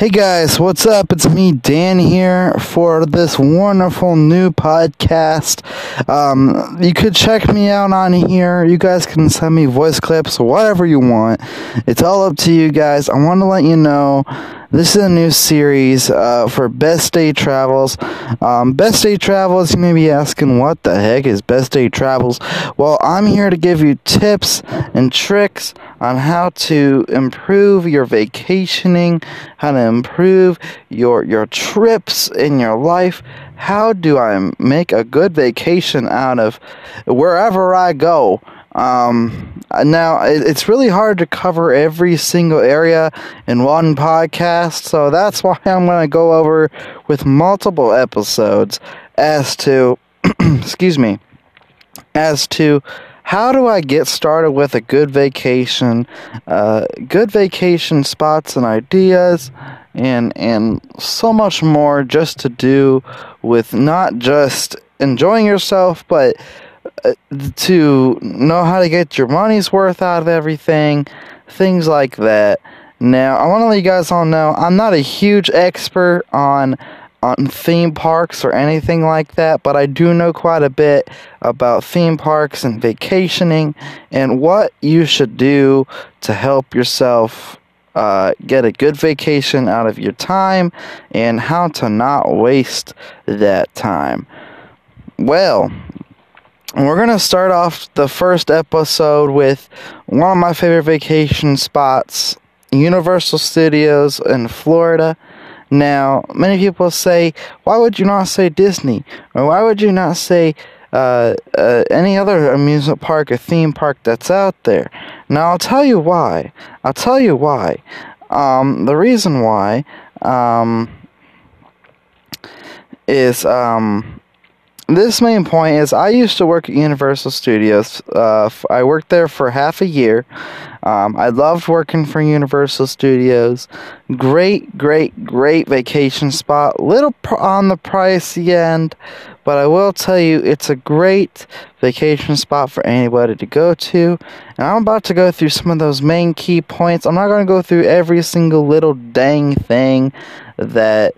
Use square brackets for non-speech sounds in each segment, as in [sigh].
Hey guys, what's up? It's me, Dan, here for this wonderful new podcast. Um, you could check me out on here. You guys can send me voice clips, whatever you want. It's all up to you guys. I want to let you know this is a new series uh, for Best Day Travels. Um, Best Day Travels, you may be asking, what the heck is Best Day Travels? Well, I'm here to give you tips and tricks on how to improve your vacationing, how to improve your your trips in your life. How do I make a good vacation out of wherever I go? Um, now, it's really hard to cover every single area in one podcast, so that's [laughs] why I'm going to go over with multiple episodes as to, [clears throat] excuse me, as to how do I get started with a good vacation, uh, good vacation spots and ideas, and and so much more just to do with not just enjoying yourself, but uh, to know how to get your money's worth out of everything, things like that. Now, I want to let you guys all know I'm not a huge expert on on theme parks or anything like that, but I do know quite a bit about theme parks and vacationing and what you should do to help yourself uh, get a good vacation out of your time and how to not waste that time. Well, we're going to start off the first episode with one of my favorite vacation spots, Universal Studios in Florida. Now, many people say, why would you not say Disney? Or why would you not say uh, uh, any other amusement park or theme park that's out there? Now, I'll tell you why. I'll tell you why. Um, the reason why um, is um, this main point is I used to work at Universal Studios. Uh, I worked there for half a year. Um, I loved working for Universal Studios. Great, great, great vacation spot. Little pr- on the pricey end, but I will tell you it's a great vacation spot for anybody to go to. And I'm about to go through some of those main key points. I'm not going to go through every single little dang thing that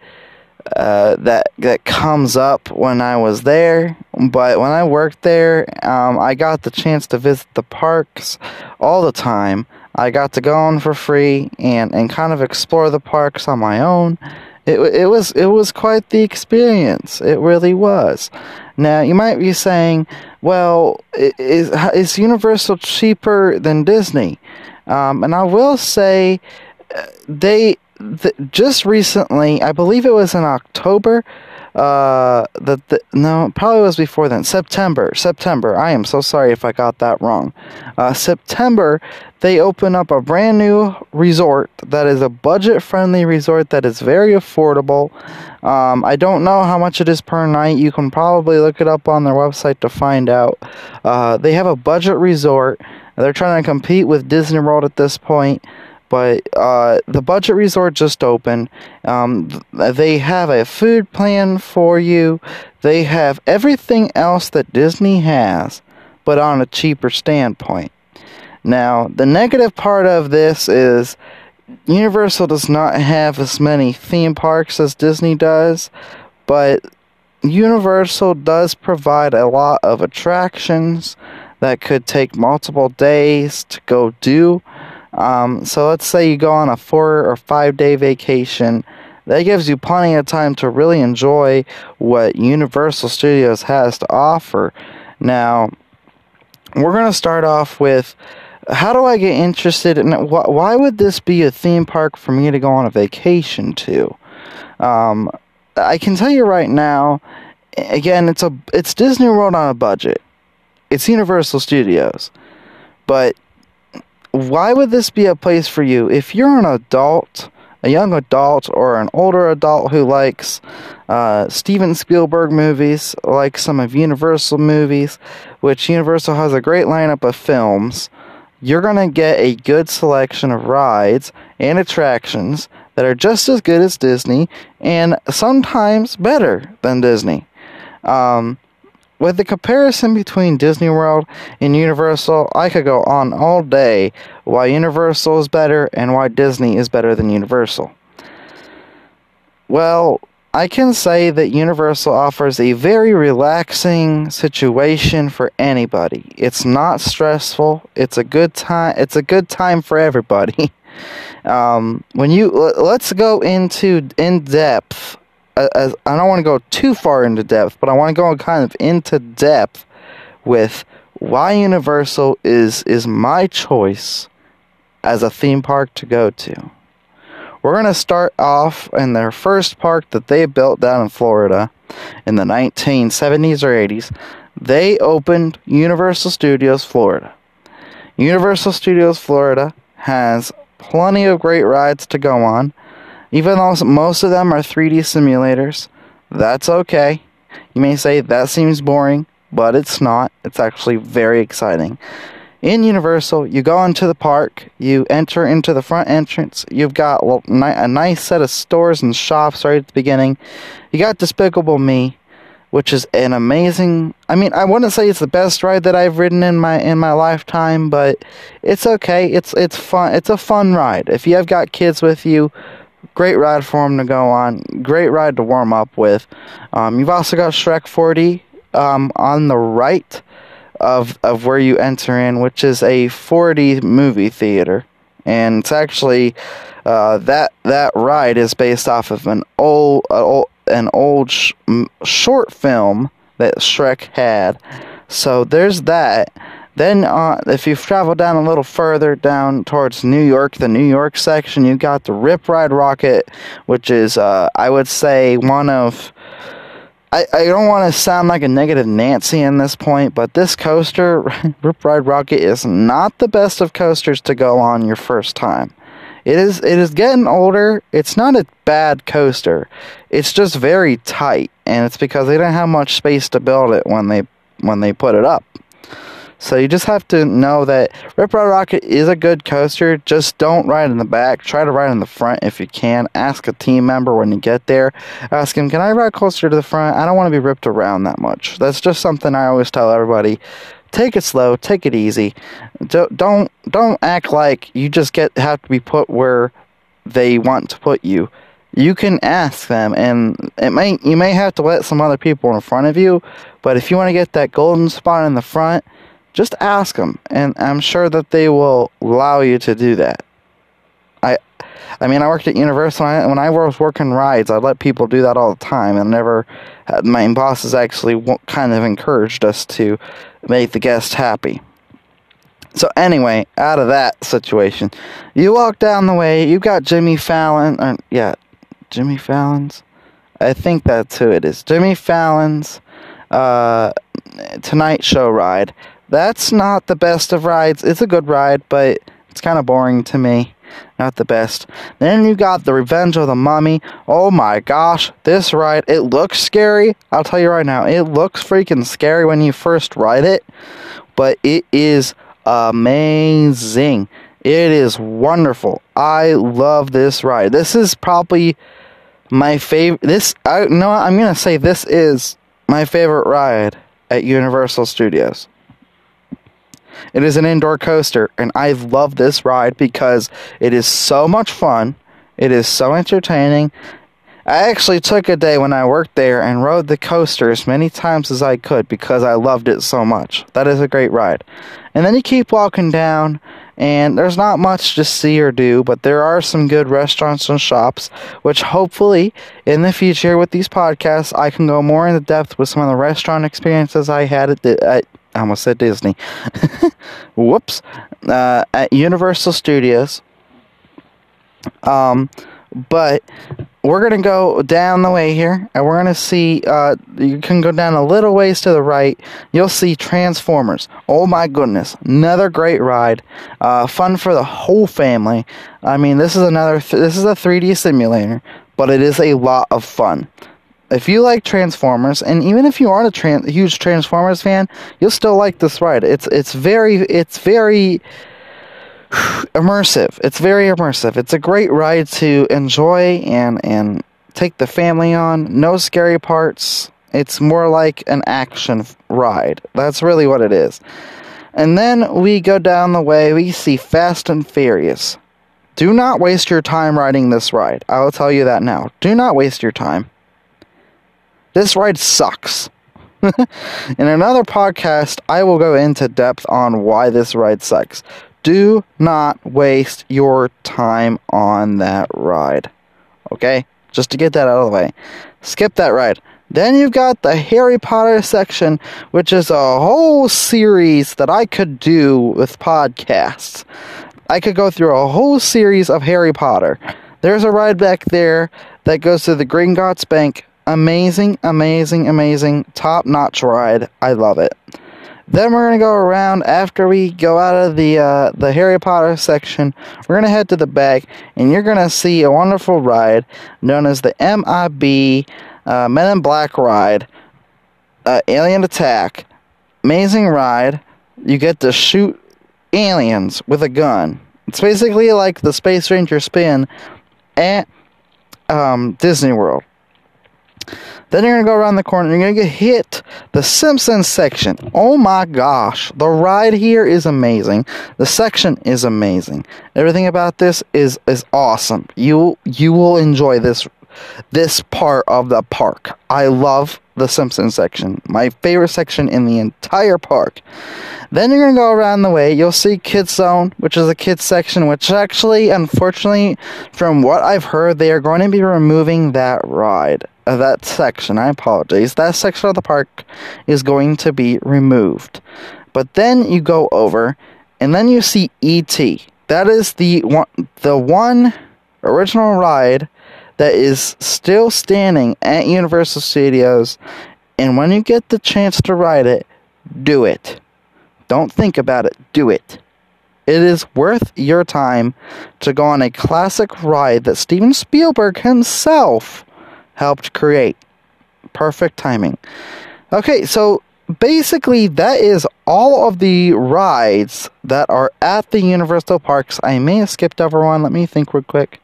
uh, that that comes up when I was there. But when I worked there, um, I got the chance to visit the parks all the time. I got to go on for free and, and kind of explore the parks on my own. It it was it was quite the experience. It really was. Now you might be saying, "Well, is is Universal cheaper than Disney?" Um, and I will say, uh, they th- just recently, I believe it was in October. Uh, that the, no, probably was before then. September, September. I am so sorry if I got that wrong. Uh, September, they open up a brand new resort that is a budget-friendly resort that is very affordable. Um, I don't know how much it is per night. You can probably look it up on their website to find out. Uh, they have a budget resort. They're trying to compete with Disney World at this point but uh, the budget resort just opened. Um, they have a food plan for you. They have everything else that Disney has, but on a cheaper standpoint. Now, the negative part of this is Universal does not have as many theme parks as Disney does, but Universal does provide a lot of attractions that could take multiple days to go do. Um, so let's say you go on a four or five day vacation. That gives you plenty of time to really enjoy what Universal Studios has to offer. Now, we're going to start off with how do I get interested in it? Why would this be a theme park for me to go on a vacation to? Um, I can tell you right now, again, it's a it's Disney World on a budget. It's Universal Studios. But why would this be a place for you? If you're an adult, a young adult, or an older adult who likes uh, Steven Spielberg movies, like some of Universal movies, which Universal has a great lineup of films, you're going to get a good selection of rides and attractions that are just as good as Disney and sometimes better than Disney. Um, with the comparison between Disney World and Universal, I could go on all day why Universal is better and why Disney is better than Universal. well, I can say that Universal offers a very relaxing situation for anybody. It's not stressful. It's a good time. It's a good time for everybody. [laughs] Um, when you let's go into in depth. I don't want to go too far into depth, but I want to go kind of into depth with why Universal is is my choice as a theme park to go to. We're going to start off in their first park that they built down in Florida in the 1970s or 80s. They opened Universal Studios Florida. Universal Studios Florida has plenty of great rides to go on. Even though most of them are 3D simulators, that's okay. You may say that seems boring, but it's not. It's actually very exciting. In Universal, you go into the park, you enter into the front entrance, you've got a nice set of stores and shops right at the beginning. You got Despicable Me, which is an amazing I mean, I wouldn't say it's the best ride that I've ridden in my in my lifetime, but it's okay. It's it's fun. It's a fun ride. If you have got kids with you, great ride for them to go on. Great ride to warm up with. Um, you've also got Shrek 4D um, on the right of of where you enter in, which is a 4D movie theater, and it's actually uh, that that ride is based off of an old, old an old sh- short film that Shrek had. So there's that. Then, uh, if you travel down a little further down towards New York, the New York section, you've got the Rip Ride Rockit, which is, uh, I would say, one of I, I don't want to sound like a negative Nancy in this point, but this coaster, [laughs] Rip Ride Rockit, is not the best of coasters to go on your first time. It is it is getting older. It's not a bad coaster. It's just very tight, and it's because they didn't have much space to build it when they when they put it up. So you just have to know that Rip Ride Rockit is a good coaster. Just don't ride in the back. Try to ride in the front if you can. Ask a team member when you get there. Ask him, can I ride closer to the front? I don't want to be ripped around that much. That's just something I always tell everybody. Take it slow. Take it easy. Don't don't, don't act like you just get have to be put where they want to put you you can ask them and it may you may have to let some other people in front of you but if you want to get that golden spot in the front just ask them, and I'm sure that they will allow you to do that. I, I mean, I worked at Universal. and When I was working rides, I let people do that all the time, and never. Had, My bosses actually kind of encouraged us to make the guests happy. So anyway, out of that situation, you walk down the way. You got Jimmy Fallon, or yeah, Jimmy Fallon's. I think that's who it is. Jimmy Fallon's uh, Tonight Show ride. That's not the best of rides. It's a good ride, but it's kind of boring to me. Not the best. Then you got The Revenge of the Mummy. Oh my gosh, this ride, it looks scary. I'll tell you right now, it looks freaking scary when you first ride it, but it is amazing. It is wonderful. I love this ride. This is probably my favorite. This, I know, I'm gonna say this is my favorite ride at Universal Studios. It is an indoor coaster, and I love this ride because it is so much fun. It is so entertaining. I actually took a day when I worked there and rode the coaster as many times as I could because I loved it so much. That is a great ride. And then you keep walking down, and there's not much to see or do, but there are some good restaurants and shops, which hopefully in the future with these podcasts, I can go more into depth with some of the restaurant experiences I had at, the, at I almost said Disney. [laughs] Whoops. Uh, at Universal Studios. Um, but we're gonna go down the way here, and we're gonna see. Uh, you can go down a little ways to the right. You'll see Transformers. Oh my goodness, another great ride. Uh, fun for the whole family. I mean, this is another. Th- this is a 3D simulator, but it is a lot of fun if you like Transformers, and even if you aren't a tran- huge Transformers fan, you'll still like this ride. It's it's very it's very [sighs] immersive. It's very immersive. It's a great ride to enjoy and and take the family on. No scary parts. It's more like an action ride. That's really what it is. And then we go down the way. We see Fast and Furious. Do not waste your time riding this ride. I will tell you that now. Do not waste your time. This ride sucks. [laughs] In another podcast, I will go into depth on why this ride sucks. Do not waste your time on that ride. Okay? Just to get that out of the way. Skip that ride. Then you've got the Harry Potter section, which is a whole series that I could do with podcasts. I could go through a whole series of Harry Potter. There's a ride back there that goes to the Gringotts Bank. Amazing, amazing, amazing, top notch ride. I love it. Then we're gonna go around after we go out of the uh, the Harry Potter section. We're gonna head to the back, and you're gonna see a wonderful ride known as the MIB uh, Men in Black ride, uh, Alien Attack. Amazing ride. You get to shoot aliens with a gun. It's basically like the Space Ranger spin at um, Disney World. Then you're gonna go around the corner. You're gonna get hit the Simpsons section. Oh my gosh, the ride here is amazing. The section is amazing. Everything about this is is awesome. You you will enjoy this this part of the park. I love the Simpsons section. My favorite section in the entire park. Then you're gonna go around the way. You'll see Kids Zone, which is a kids section. Which actually, unfortunately, from what I've heard, they are going to be removing that ride, uh, that section. I apologize. That section of the park is going to be removed. But then you go over, and then you see ET. That is the one, the one original ride that is still standing at Universal Studios. And when you get the chance to ride it, do it. Don't think about it, do it. It is worth your time to go on a classic ride that Steven Spielberg himself helped create. Perfect timing. Okay, so basically that is all of the rides that are at the Universal Parks. I may have skipped over one. Let me think real quick.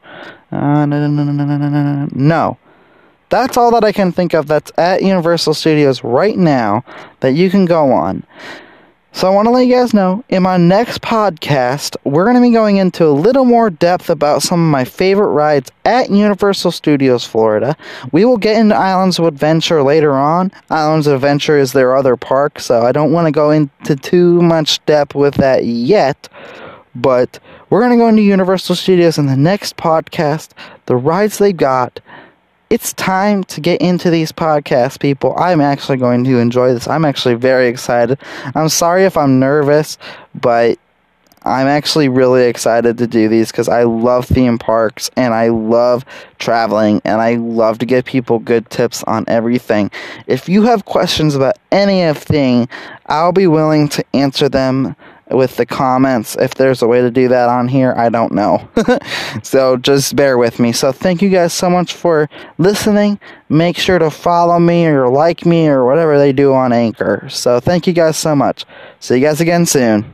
Uh, no, no, no, no, no, no, no. No. That's all that I can think of that's at Universal Studios right now that you can go on. So I want to let you guys know in my next podcast, we're going to be going into a little more depth about some of my favorite rides at Universal Studios Florida. We will get into Islands of Adventure later on. Islands of Adventure is their other park, so I don't want to go into too much depth with that yet. But we're going to go into Universal Studios in the next podcast, the rides they got, it's time to get into these podcasts, people. I'm actually going to enjoy this. I'm actually very excited. I'm sorry if I'm nervous, but I'm actually really excited to do these because I love theme parks and I love traveling and I love to give people good tips on everything. If you have questions about any of thing, I'll be willing to answer them with the comments. If there's a way to do that on here, I don't know. [laughs] so just bear with me. So thank you guys so much for listening. Make sure to follow me or like me or whatever they do on Anchor. So thank you guys so much. See you guys again soon.